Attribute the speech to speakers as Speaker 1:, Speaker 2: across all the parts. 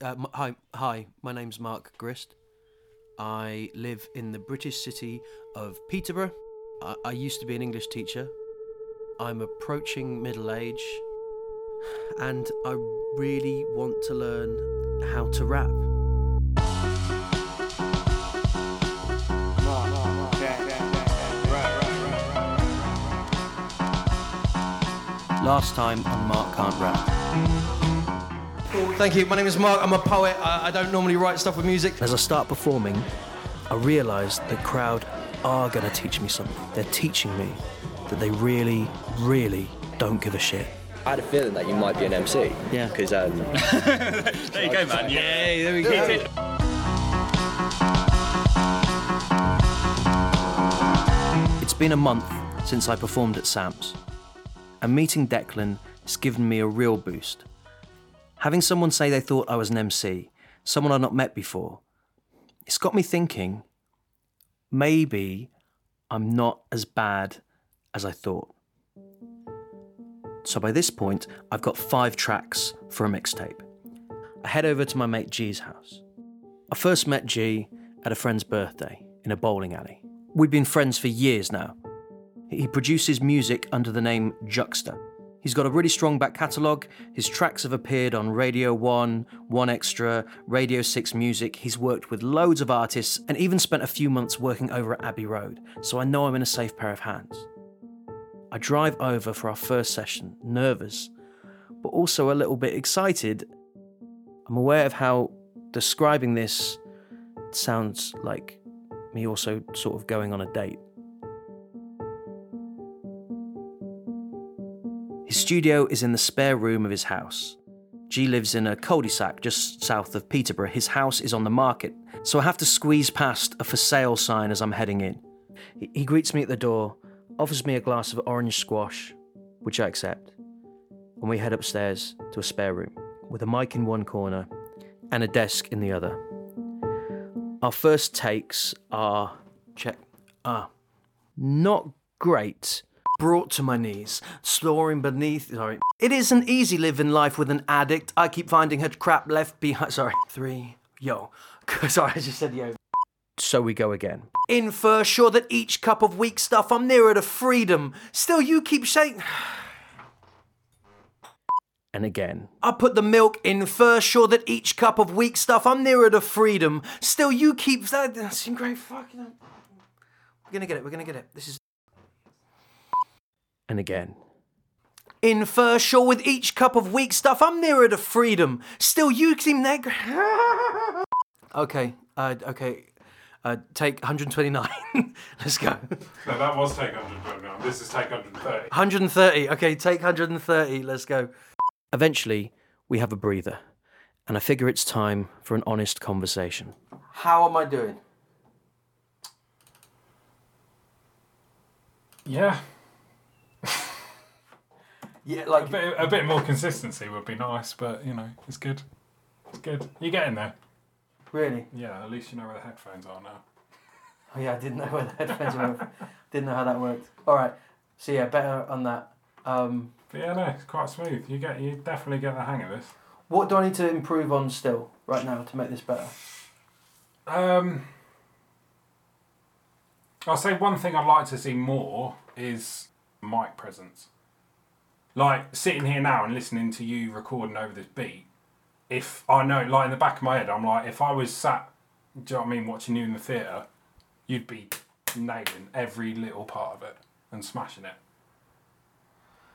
Speaker 1: Uh, hi, hi. My name's Mark Grist. I live in the British city of Peterborough. I, I used to be an English teacher. I'm approaching middle age, and I really want to learn how to rap. Last time on Mark Can't Rap. Thank you. My name is Mark. I'm a poet. I, I don't normally write stuff with music. As I start performing, I realise the crowd are going to teach me something. They're teaching me that they really, really don't give a shit.
Speaker 2: I had a feeling that you might be an MC.
Speaker 1: Yeah.
Speaker 2: Because um,
Speaker 3: There you go, man. Yeah, there we go.
Speaker 1: It's been a month since I performed at Sam's, and meeting Declan has given me a real boost. Having someone say they thought I was an MC, someone I'd not met before, it's got me thinking maybe I'm not as bad as I thought. So by this point, I've got five tracks for a mixtape. I head over to my mate G's house. I first met G at a friend's birthday in a bowling alley. We've been friends for years now. He produces music under the name Juxta. He's got a really strong back catalogue. His tracks have appeared on Radio 1, 1Xtra, Radio 6 Music. He's worked with loads of artists and even spent a few months working over at Abbey Road, so I know I'm in a safe pair of hands. I drive over for our first session, nervous, but also a little bit excited. I'm aware of how describing this sounds like me also sort of going on a date. His studio is in the spare room of his house. G lives in a cul-de-sac just south of Peterborough. His house is on the market, so I have to squeeze past a for sale sign as I'm heading in. He, greets me at the door, offers me a glass of orange squash, which I accept, and we head upstairs to a spare room with a mic in one corner and a desk in the other. Our first takes are check are not great. Brought to my knees, soaring beneath. Sorry, it isn't easy living life with an addict. I keep finding her crap left behind. Sorry, three. Yo, sorry, I just said yo. So we go again. Infer sure that each cup of weak stuff I'm nearer to freedom. Still, you keep saying. and again. I put the milk in first, sure that each cup of weak stuff I'm nearer to freedom. Still, you keep that. That's great. Fucking. We're gonna get it. We're gonna get it. This is. And again. Infer sure with each cup of weak stuff I'm nearer to freedom. Still, you seem neg. okay. Uh, okay. Uh, take 129. Let's go.
Speaker 4: No, that was take 129. This is take 130.
Speaker 1: 130. Okay, take 130. Let's go. Eventually, we have a breather, and I figure it's time for an honest conversation. How am I doing?
Speaker 4: Yeah,
Speaker 1: Yeah,
Speaker 4: a
Speaker 1: like
Speaker 4: bit, a bit more consistency would be nice, but you know, it's good. It's good. You're getting there.
Speaker 1: really.
Speaker 4: Yeah, at least you know where the headphones are now.
Speaker 1: Oh yeah, I didn't know where the headphones were. didn't know how that worked. All right. So yeah, better on that. Um,
Speaker 4: But yeah, no, it's quite smooth. You get, you definitely get the hang of this.
Speaker 1: what do I need to improve on still right now to make this better?
Speaker 4: Um, I'll say one thing I'd like to see more is mic presence. Like sitting here now and listening to you recording over this beat. If I know, like in the back of my head, I'm like, if I was sat, do you know what I mean, watching you in the theatre, you'd be nailing every little part of it and smashing it.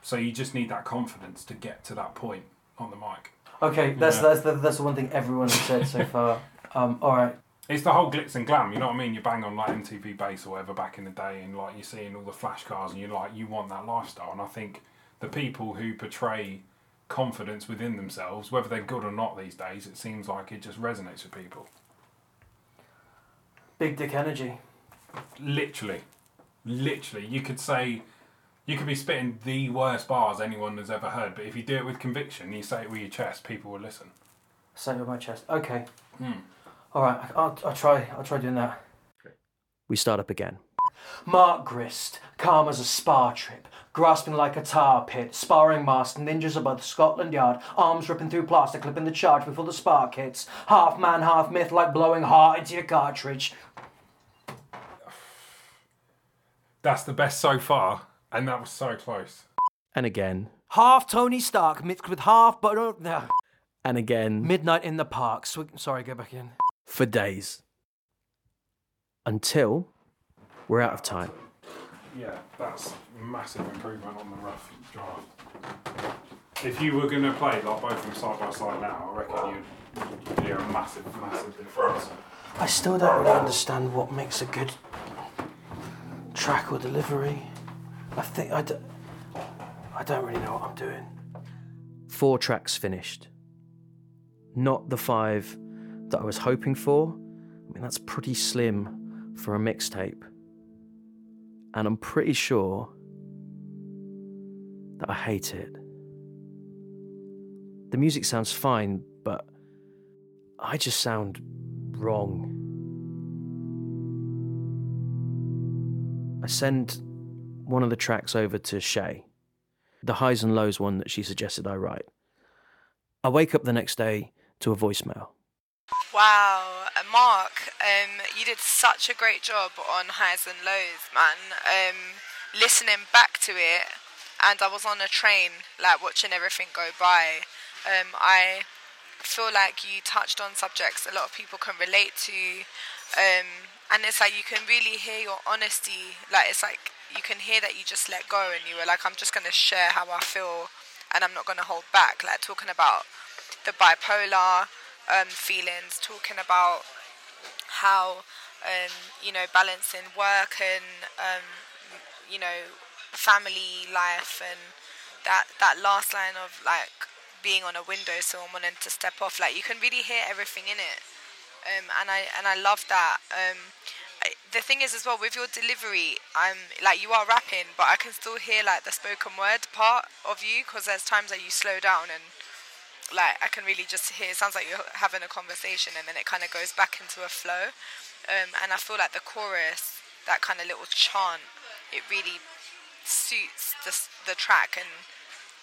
Speaker 4: So you just need that confidence to get to that point on the mic.
Speaker 1: Okay, that's
Speaker 4: Yeah.
Speaker 1: that's the, that's the one thing everyone has said so far. Um, all right.
Speaker 4: It's the whole glitz and glam, you know what I mean? You bang on like MTV Base or whatever back in the day, and like you're seeing all the flash cars, and you're like, you want that lifestyle. And I think the people who portray confidence within themselves, whether they're good or not these days, it seems like it just resonates with people.
Speaker 1: Big dick energy.
Speaker 4: Literally, literally, you could say, you could be spitting the worst bars anyone has ever heard, but if you do it with conviction, you say it with your chest, people will listen.
Speaker 1: Say it with my chest. Okay.
Speaker 4: Hmm.
Speaker 1: All right. I'll, I'll try. I'll try doing that. We start up again. Mark Grist, calm as a spar trip, grasping like a tar pit, sparring masked ninjas above Scotland Yard, arms ripping through plastic, clipping the charge before the spark hits. Half man, half myth, like blowing heart into your cartridge.
Speaker 4: That's the best so far, and that was so close.
Speaker 1: And again. Half Tony Stark mixed with half but uh, no. And again. Midnight in the Park. Sw- sorry, go back in. For days. Until we're out of time.
Speaker 4: Yeah, that's massive improvement on the rough draft. If you were going to play like both of them side by side now, I reckon you'd be a massive, massive difference.
Speaker 1: I still don't really understand what makes a good track or delivery. I think I, d- I don't really know what I'm doing. Four tracks finished. Not the five that I was hoping for. I mean, that's pretty slim for a mixtape. And I'm pretty sure that I hate it. The music sounds fine, but I just sound wrong. I send one of the tracks over to Shay, the highs and lows one that she suggested I write. I wake up the next day to a voicemail.
Speaker 5: Wow, uh, Mark, um, you did such a great job on highs and lows, man. Um, listening back to it, and I was on a train, like watching everything go by. Um, I feel like you touched on subjects a lot of people can relate to. Um, and it's like you can really hear your honesty. Like it's like you can hear that you just let go, and you were like, I'm just gonna share how I feel, and I'm not gonna hold back. Like talking about the bipolar um, feelings, talking about how um, you know balancing work and um, you know family life, and that that last line of like being on a windowsill and wanting to step off. Like you can really hear everything in it um, and I and I love that. Um, I, the thing is as well with your delivery, I'm like you are rapping, but I can still hear like the spoken word part of you because there's times that you slow down and like I can really just hear. It sounds like you're having a conversation, and then it kind of goes back into a flow. Um, and I feel like the chorus, that kind of little chant, it really suits the the track and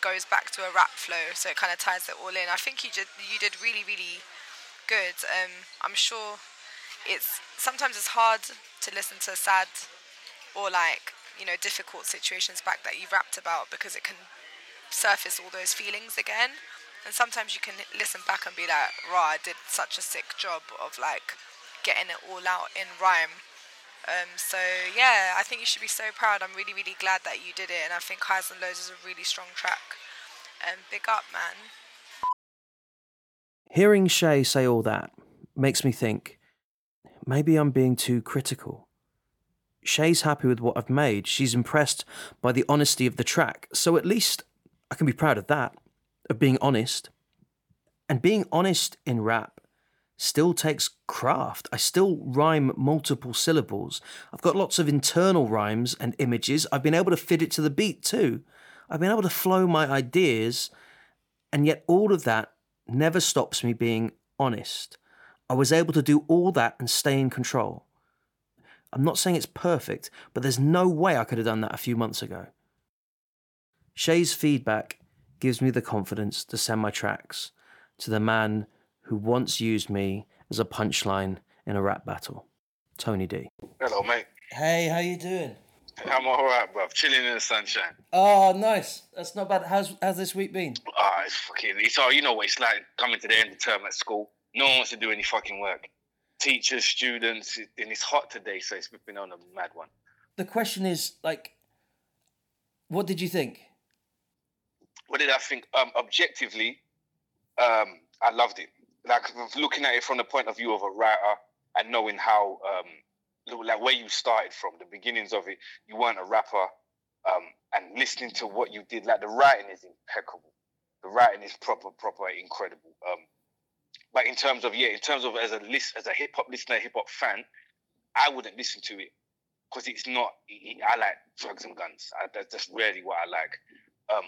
Speaker 5: goes back to a rap flow. So it kind of ties it all in. I think you did you did really really good. Um, I'm sure it's sometimes it's hard to listen to sad or like you know difficult situations back that you've rapped about because it can surface all those feelings again. And sometimes you can listen back and be like, "Raw, I did such a sick job of like getting it all out in rhyme." Um, so yeah, I think you should be so proud. I'm really, really glad that you did it, and I think Highs and Lows is a really strong track. Um, big up, man.
Speaker 1: Hearing Shay say all that makes me think maybe I'm being too critical. Shay's happy with what I've made. She's impressed by the honesty of the track. So at least I can be proud of that, of being honest. And being honest in rap still takes craft. I still rhyme multiple syllables. I've got lots of internal rhymes and images. I've been able to fit it to the beat too. I've been able to flow my ideas. And yet all of that never stops me being honest. I was able to do all that and stay in control. I'm not saying it's perfect, but there's no way I could have done that a few months ago. Shay's feedback gives me the confidence to send my tracks to the man who once used me as a punchline in a rap battle, Tony D.
Speaker 6: Hello, mate.
Speaker 1: Hey, how you doing?
Speaker 6: I'm all right, bruv. Chilling in the sunshine.
Speaker 1: Oh, nice. That's not bad. How's how's this week been?
Speaker 6: Ah, it's fucking. It's all you know what it's like coming to the end of term at school. No one wants to do any fucking work. Teachers, students, and it's hot today, so it's been on a mad one.
Speaker 1: The question is like, what did you think?
Speaker 6: What did I think? Um, objectively, um, I loved it. Like looking at it from the point of view of a writer and knowing how, um, like where you started from, the beginnings of it. You weren't a rapper, um, and listening to what you did, like the writing is impeccable. The writing is proper, proper, incredible. Um, but in terms of yeah, in terms of as a list, as a hip hop listener, hip hop fan, I wouldn't listen to it because it's not. I like drugs and guns. I, that's just really what I like. Um,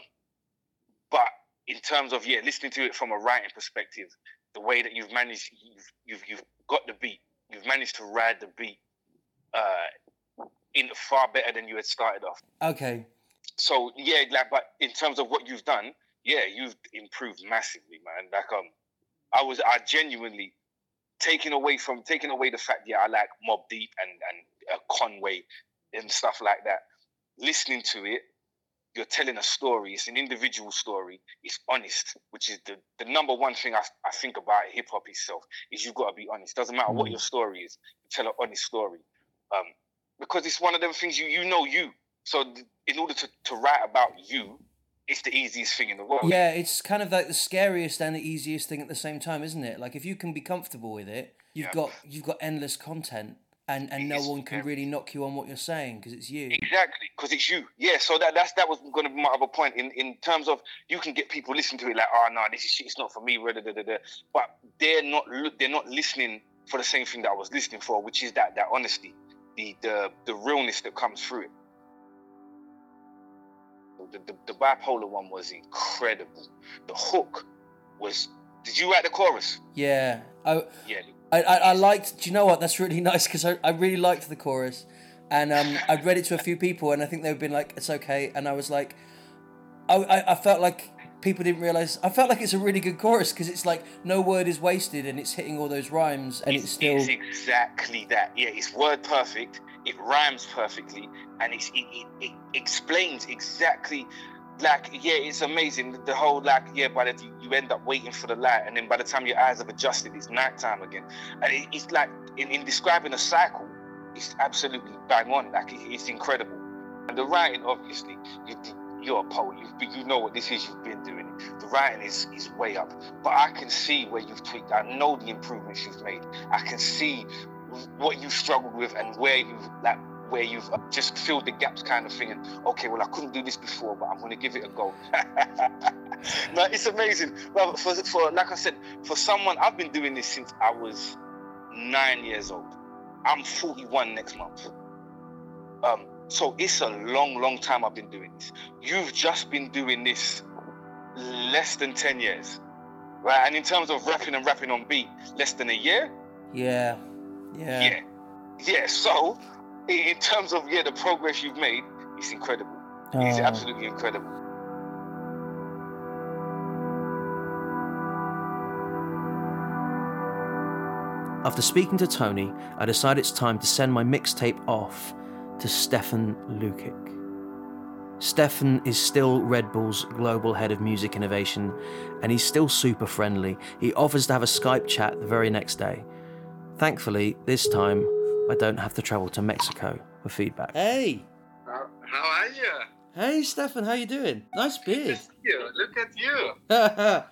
Speaker 6: but in terms of yeah, listening to it from a writing perspective, the way that you've managed, you've you've, you've got the beat, you've managed to ride the beat uh, in far better than you had started off.
Speaker 1: Okay.
Speaker 6: So yeah, like, but in terms of what you've done, yeah, you've improved massively, man. Like, um, I was, I genuinely taking away from taking away the fact, yeah, I like Mobb Deep and and uh, Conway and stuff like that. Listening to it, you're telling a story. It's an individual story. It's honest, which is the, the number one thing I, I think about hip hop itself is you've got to be honest. Doesn't matter what your story is. You tell an honest story, um, because it's one of them things you you know you. So th- in order to, to write about you, it's the easiest thing in the world.
Speaker 1: Yeah, it's kind of like the scariest and the easiest thing at the same time, isn't it? Like if you can be comfortable with it, you've
Speaker 6: Yeah.
Speaker 1: got you've got endless content, and and no one can
Speaker 6: very-
Speaker 1: really knock you on what you're saying because it's you.
Speaker 6: Exactly, because it's you. Yeah, so that that's that was going to be my other point in in terms of you can get people listening to it like, ah, oh no, this is shit. It's not for me. But they're not they're not listening for the same thing that I was listening for, which is that that honesty, the the the realness that comes through it. The, the, the bipolar one was incredible. The hook was. Did you write the chorus?
Speaker 1: Yeah, I
Speaker 6: Yeah.
Speaker 1: I, I, I liked. Do you know what? That's really nice because I, I really liked the chorus, and um, I read it to a few people, and I think they've been like, "It's okay," and I was like, I, I, I felt like people didn't realize. I felt like it's a really good chorus because it's like no word is wasted, and it's hitting all those rhymes, and it's still.
Speaker 6: It's exactly that. Yeah, it's word perfect. It rhymes perfectly, and it's, it, it, it explains exactly. Like, yeah, it's amazing. The whole like, yeah, by the you end up waiting for the light, and then by the time your eyes have adjusted, it's nighttime again. And it, it's like in, in describing a cycle, it's absolutely bang on. Like, it, it's incredible. And the writing, obviously, you, you're a poet. You've you know what this is. You've been doing it. The writing is is way up. But I can see where you've tweaked. I know the improvements you've made. I can see what you've struggled with and where you've like where you've just filled the gaps kind of thing and okay well i couldn't do this before but i'm going to give it a go. No it's amazing. Well for, for like i said for someone i've been doing this since i was nine years old. I'm 41 next month. Um so it's a long long time i've been doing this. You've just been doing this less than 10 years right? And in terms of rapping and rapping on beat less than a year?
Speaker 1: Yeah, yeah.
Speaker 6: yeah. Yeah, so in terms of yeah, the progress you've made, it's incredible. It's
Speaker 1: Oh.
Speaker 6: absolutely incredible.
Speaker 1: After speaking to Tony, I decide it's time to send my mixtape off to Stefan Lukic. Stefan is still Red Bull's global head of music innovation, and he's still super friendly. He offers to have a Skype chat the very next day. Thankfully, this time, I don't have to travel to Mexico for feedback. Hey!
Speaker 7: How, how are you?
Speaker 1: Hey, Stefan, how you doing? Nice beard.
Speaker 7: You look at you.
Speaker 1: uh,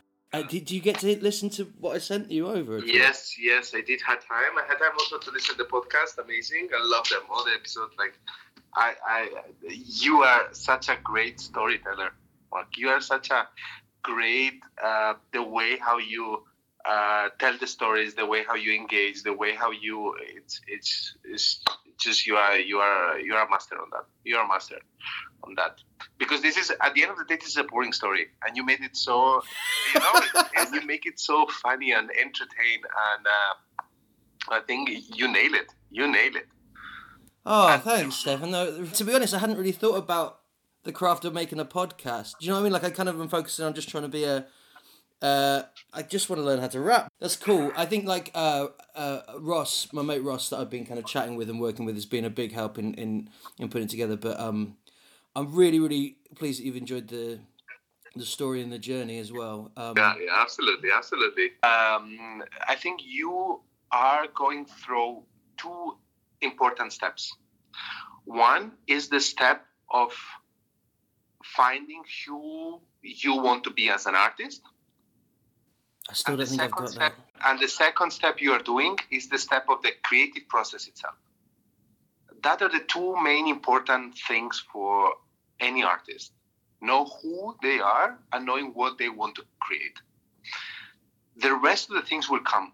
Speaker 1: did you get to listen to what I sent you over? at all?
Speaker 7: Yes, yes, I did have time. I had time also to listen to the podcast. Amazing. I love them. All the episodes. Like, I, I, you are such a great storyteller, Mark. You are such a great uh, the way how you uh, tell the stories, the way how you engage, the way how you it's it's it's just you are you are you are a master on that. You are a master on that because this is at the end of the day this is a boring story and you made it so you know and you make it so funny and entertained and uh, I think you nail it. You nail it.
Speaker 1: Oh, thanks, Stefan. No, to be honest, I hadn't really thought about the craft of making a podcast. Do you know what I mean? Like, I kind of am focusing on just trying to be a. Uh, I just want to learn how to rap. That's cool. I think like uh, uh, Ross, my mate Ross, that I've been kind of chatting with and working with, has been a big help in in, in putting together. But um, I'm really really pleased that you've enjoyed the the story and the journey as well. Um,
Speaker 7: Yeah, yeah, absolutely, absolutely. Um, I think you are going through two important steps. One is the step of finding who you want to be as an artist.
Speaker 1: I still
Speaker 7: And
Speaker 1: don't
Speaker 7: the
Speaker 1: think I've
Speaker 7: second
Speaker 1: got
Speaker 7: step,
Speaker 1: that.
Speaker 7: and the second step you are doing is the step of the creative process itself. That are the two main important things for any artist. Know who they are and knowing what they want to create. The rest of the things will come.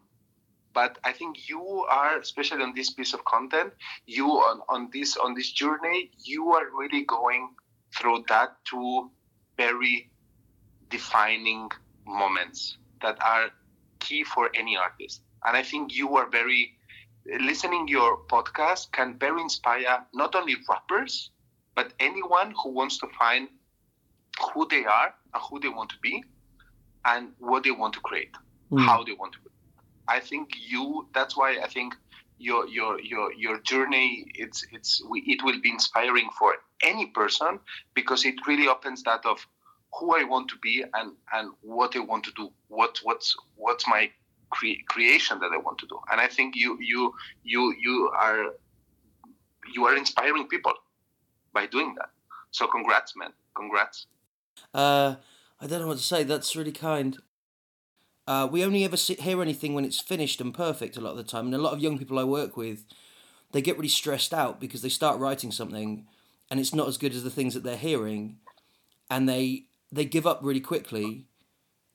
Speaker 7: But I think you are, especially on this piece of content, you on, on this on this journey, you are really going through that two very defining moments that are key for any artist. And I think you are very listening your podcast can very inspire not only rappers but anyone who wants to find who they are and who they want to be and what they want to create
Speaker 1: Mm.
Speaker 7: how they want to i think you that's why i think your your your your journey it's it's we, it will be inspiring for any person because it really opens that of who i want to be and and what i want to do what what's what's my cre- creation that i want to do and i think you you you you are you are inspiring people by doing that so congrats man congrats
Speaker 1: Uh, I don't know what to say. That's really kind. Uh, we only ever sit, hear anything when it's finished and perfect a lot of the time. And a lot of young people I work with, they get really stressed out because they start writing something and it's not as good as the things that they're hearing, and they they give up really quickly.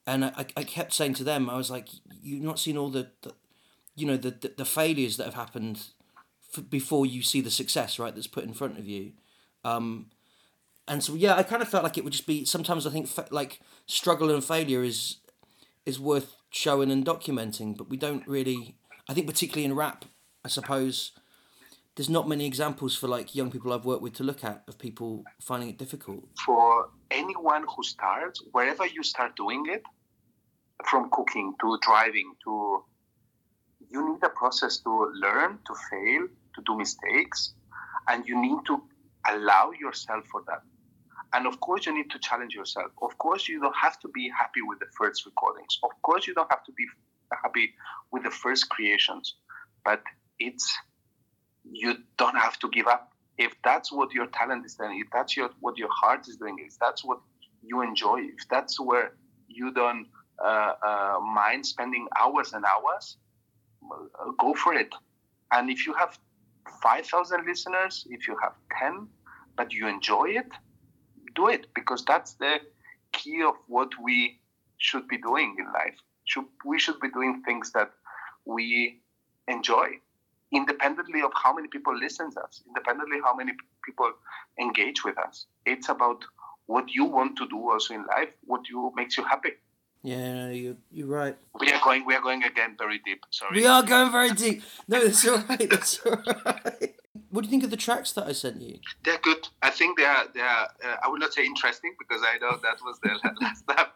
Speaker 1: And I, I kept saying to them, I was like, you've not seen all the, the you know, the, the, the failures that have happened f- before you see the success, right, that's put in front of you. Um, and so yeah, I kind of felt like it would just be. Sometimes I think fa- like struggle and failure is is worth showing and documenting, but we don't really. I think particularly in rap, I suppose there's not many examples for like young people I've worked with to look at of people finding it difficult.
Speaker 7: for anyone who starts, wherever you start doing it, from cooking to driving to, you need a process to learn, to fail, to do mistakes, and you need to allow yourself for that. And of course, you need to challenge yourself. Of course, you don't have to be happy with the first recordings. Of course, you don't have to be happy with the first creations, but it's you don't have to give up if that's what your talent is doing, if that's your what your heart is doing, if that's what you enjoy, if that's where you don't uh, uh, mind spending hours and hours, uh, go for it. And if you have five thousand listeners, if you have ten, but you enjoy it, do it because that's the key of what we should be doing in life. Should we should be doing things that we enjoy independently of how many people listen to us, independently how many people engage with us. It's about what you want to do also in life, what you makes you happy.
Speaker 1: Yeah, you you're right.
Speaker 7: We are going we are going again very deep. Sorry.
Speaker 1: We are going very deep. No, that's all right. That's all right. What do you think of the tracks that I sent you?
Speaker 7: They're good. I think they are. They are. Uh, I would not say interesting because I know that was the last time.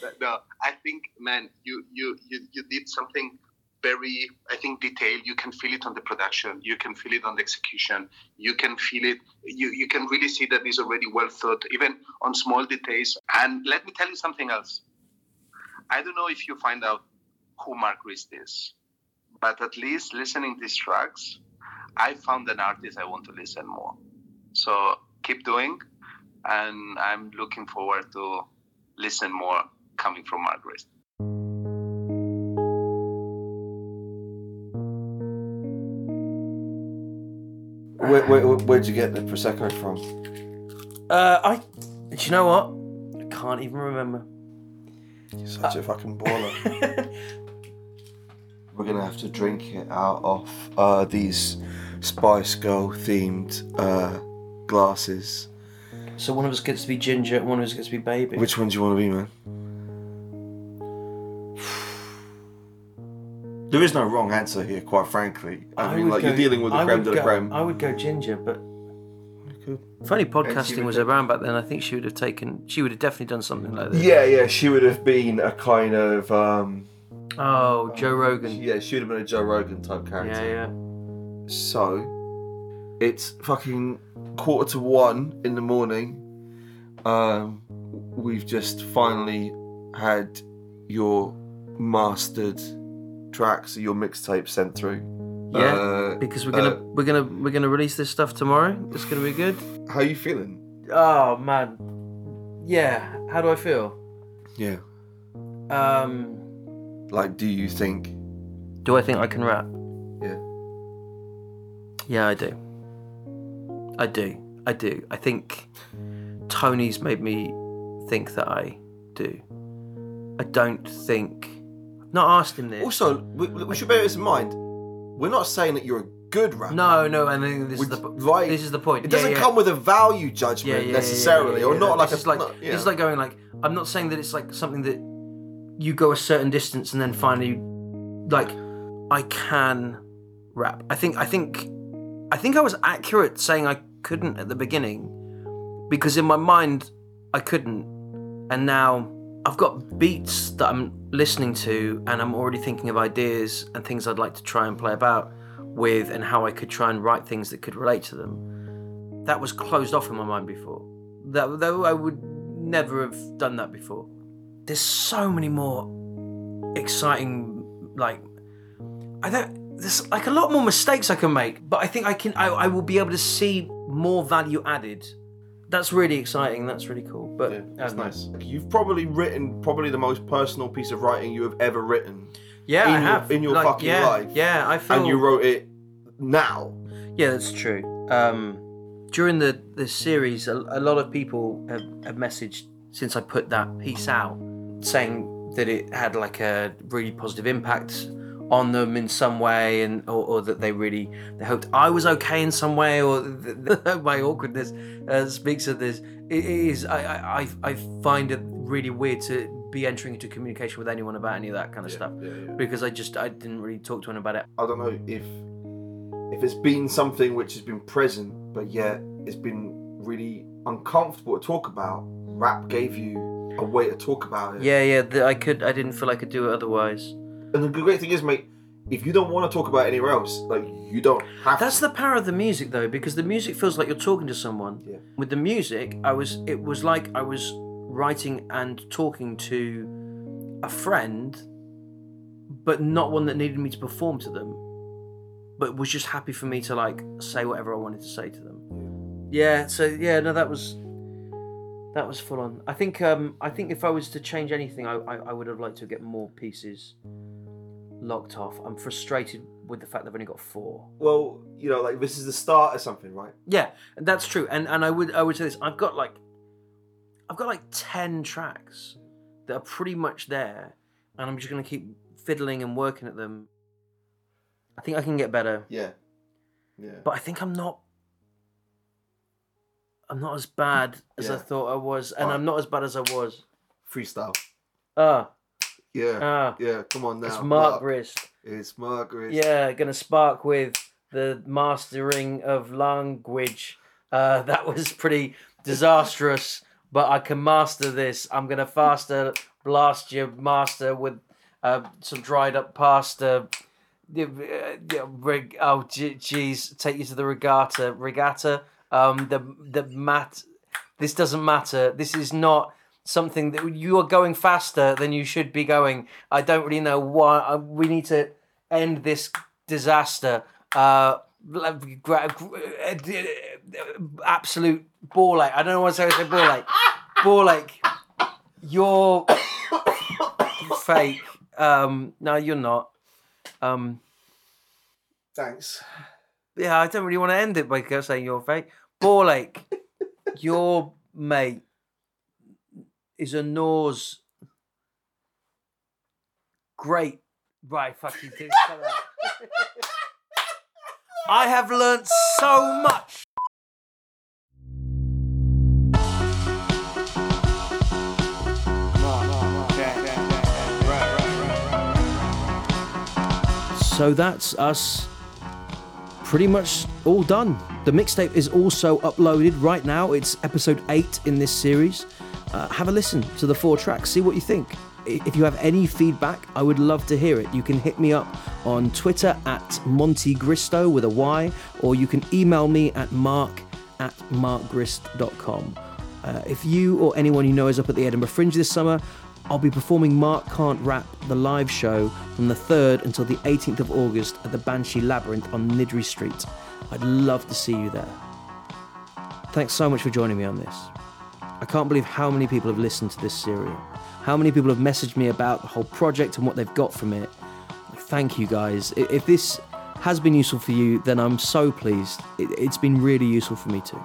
Speaker 7: But no, I think, man, you you you you did something very, I think, detailed. You can feel it on the production. You can feel it on the execution. You can feel it. You you can really see that it's already well thought, even on small details. And let me tell you something else. I don't know if you find out who Mark Grist is, but at least listening these tracks, I found an artist I want to listen more. So keep doing, and I'm looking forward to listen more coming from Mark Grist.
Speaker 8: Where, where, where'd you get the prosecco from?
Speaker 1: Uh, I. Do you know what? I can't even remember.
Speaker 8: You're such a fucking baller. We're gonna have to drink it out of uh, these Spice Girl themed uh, glasses.
Speaker 1: So one of us gets to be ginger, and one of us gets to be baby.
Speaker 8: Which one do you want to be, man? There is no wrong answer here, quite frankly. I, mean, like
Speaker 1: go-
Speaker 8: you're dealing with the
Speaker 1: I
Speaker 8: creme de la
Speaker 1: go-
Speaker 8: creme.
Speaker 1: I would go ginger, but if only podcasting was
Speaker 8: do-
Speaker 1: around back then, I think she would have taken. She would have definitely done something like this.
Speaker 8: Yeah, yeah, she would have been a kind of um,
Speaker 1: Oh, Joe Rogan.
Speaker 8: yeah, she would have been a Joe Rogan type character.
Speaker 1: Yeah, yeah.
Speaker 8: So, it's fucking quarter to one in the morning. Um, we've just finally had your mastered tracks, your mixtape sent through.
Speaker 1: Yeah,
Speaker 8: Uh,
Speaker 1: because we're gonna
Speaker 8: uh,
Speaker 1: we're gonna we're gonna release this stuff tomorrow. It's gonna be good.
Speaker 8: how are you feeling?
Speaker 1: Oh man, yeah. How do I feel?
Speaker 8: Yeah.
Speaker 1: Um,
Speaker 8: Like, do you think?
Speaker 1: do I think I can rap?
Speaker 8: Yeah.
Speaker 1: Yeah, I do. I do. I do. I think Tony's made me think that I do. I don't think. Not asked him this.
Speaker 8: Also, we, we should bear this in mind. We're not saying that you're a good rapper.
Speaker 1: no, no, and this is the
Speaker 8: right.
Speaker 1: this is the point.
Speaker 8: It
Speaker 1: Yeah,
Speaker 8: doesn't
Speaker 1: yeah.
Speaker 8: come with a value judgment
Speaker 1: yeah,
Speaker 8: necessarily, or not
Speaker 1: no,
Speaker 8: like
Speaker 1: is like
Speaker 8: not-
Speaker 1: this like going like I'm not saying that it's like something that you go a certain distance and then finally like I can rap. I think I think I think I was accurate saying I couldn't at the beginning because in my mind I couldn't, and now I've got beats that I'm listening to, and I'm already thinking of ideas and things I'd like to try and play about with, and how I could try and write things that could relate to them. That was closed off in my mind before. That though I would never have done that before. There's so many more exciting, like I don't. There's like a lot more mistakes I can make, but I think I can. I, I will be able to see more value added. That's really exciting. That's really cool. But
Speaker 8: Yeah, that's
Speaker 1: don't
Speaker 8: nice. You've probably written probably the most personal piece of writing you have ever written.
Speaker 1: Yeah,
Speaker 8: in
Speaker 1: I
Speaker 8: your,
Speaker 1: have
Speaker 8: in your
Speaker 1: Like,
Speaker 8: fucking
Speaker 1: yeah,
Speaker 8: life.
Speaker 1: Yeah, I feel.
Speaker 8: And you wrote it now.
Speaker 1: Yeah, that's true. Um, during the, the series, a, a lot of people have, have messaged since I put that piece out, saying that it had like a really positive impact on them in some way, and or, or that they really they hoped I was okay in some way, or th- th- my awkwardness uh, speaks of this. It is I, I I find it really weird to be entering into communication with anyone about any of that kind of stuff because I just I didn't really talk to anyone about it.
Speaker 8: I don't know if if it's been something which has been present, but yet it's been really uncomfortable to talk about. Rap gave you a way to talk about it.
Speaker 1: Yeah, yeah. The, I could. I didn't feel I could do it otherwise.
Speaker 8: And the great thing is, mate, if you don't want to talk about anywhere else, like you don't have.
Speaker 1: That's the power of the music, though, because the music feels like you're talking to someone.
Speaker 8: Yeah.
Speaker 1: With the music, I was. It was like I was writing and talking to a friend, but not one that needed me to perform to them, but was just happy for me to like say whatever I wanted to say to them. Yeah. So yeah, no, that was. That was full on. I think. Um. I think if I was to change anything, I. I, I would have liked to get more pieces locked off. I'm frustrated with the fact that I've only got four.
Speaker 8: Well, you know, like this is the start of something, right?
Speaker 1: Yeah, that's true. And and I would I would say this. I've got like I've got like ten tracks that are pretty much there, and I'm just gonna keep fiddling and working at them. I think I can get better,
Speaker 8: Yeah. Yeah.
Speaker 1: but I think I'm not. I'm not as bad as I thought I was, and
Speaker 8: Alright.
Speaker 1: I'm not as bad as I was.
Speaker 8: Freestyle.
Speaker 1: Ah,
Speaker 8: Yeah.
Speaker 1: ah,
Speaker 8: yeah. Come on now.
Speaker 1: it's Mark Grist.
Speaker 8: It's Mark Grist.
Speaker 1: Yeah, gonna spark with the mastering of language. Uh, that was pretty disastrous, but I can master this. I'm gonna faster blast your master with uh, some dried up pasta. Yeah, uh, yeah, rig- Oh, je- jeez, take you to the regatta. Regatta. Um, the the mat. This doesn't matter. This is not something that you are going faster than you should be going. I don't really know why. uh, We need to end this disaster. Uh, gra- gra- absolute ball ache. I don't know what to say. Ball ache. Ball ache. You're fake. Um, no, you're not. Um,
Speaker 8: Thanks.
Speaker 1: yeah, I don't really want to end it by saying you're fake. Ball ache. Your mate is a nose. Great. Right, fucking you. dude, shut up. I have learnt so much. So that's us pretty much all done. The mixtape is also uploaded right now. It's episode 8 in this series. Uh, have a listen to the four tracks, see what you think. If you have any feedback, I would love to hear it. You can hit me up on Twitter at Monty Gristo with a Y, or you can email me at mark at markgrist.com. Uh, if you or anyone you know is up at the Edinburgh Fringe this summer, I'll be performing Mark Can't Rap, the live show, from the 3rd until the 18th of August at the Banshee Labyrinth on Niddry Street. I'd love to see you there. Thanks so much for joining me on this. I can't believe how many people have listened to this serial, how many people have messaged me about the whole project and what they've got from it. Thank you guys. If this has been useful for you, then I'm so pleased. It's been really useful for me too.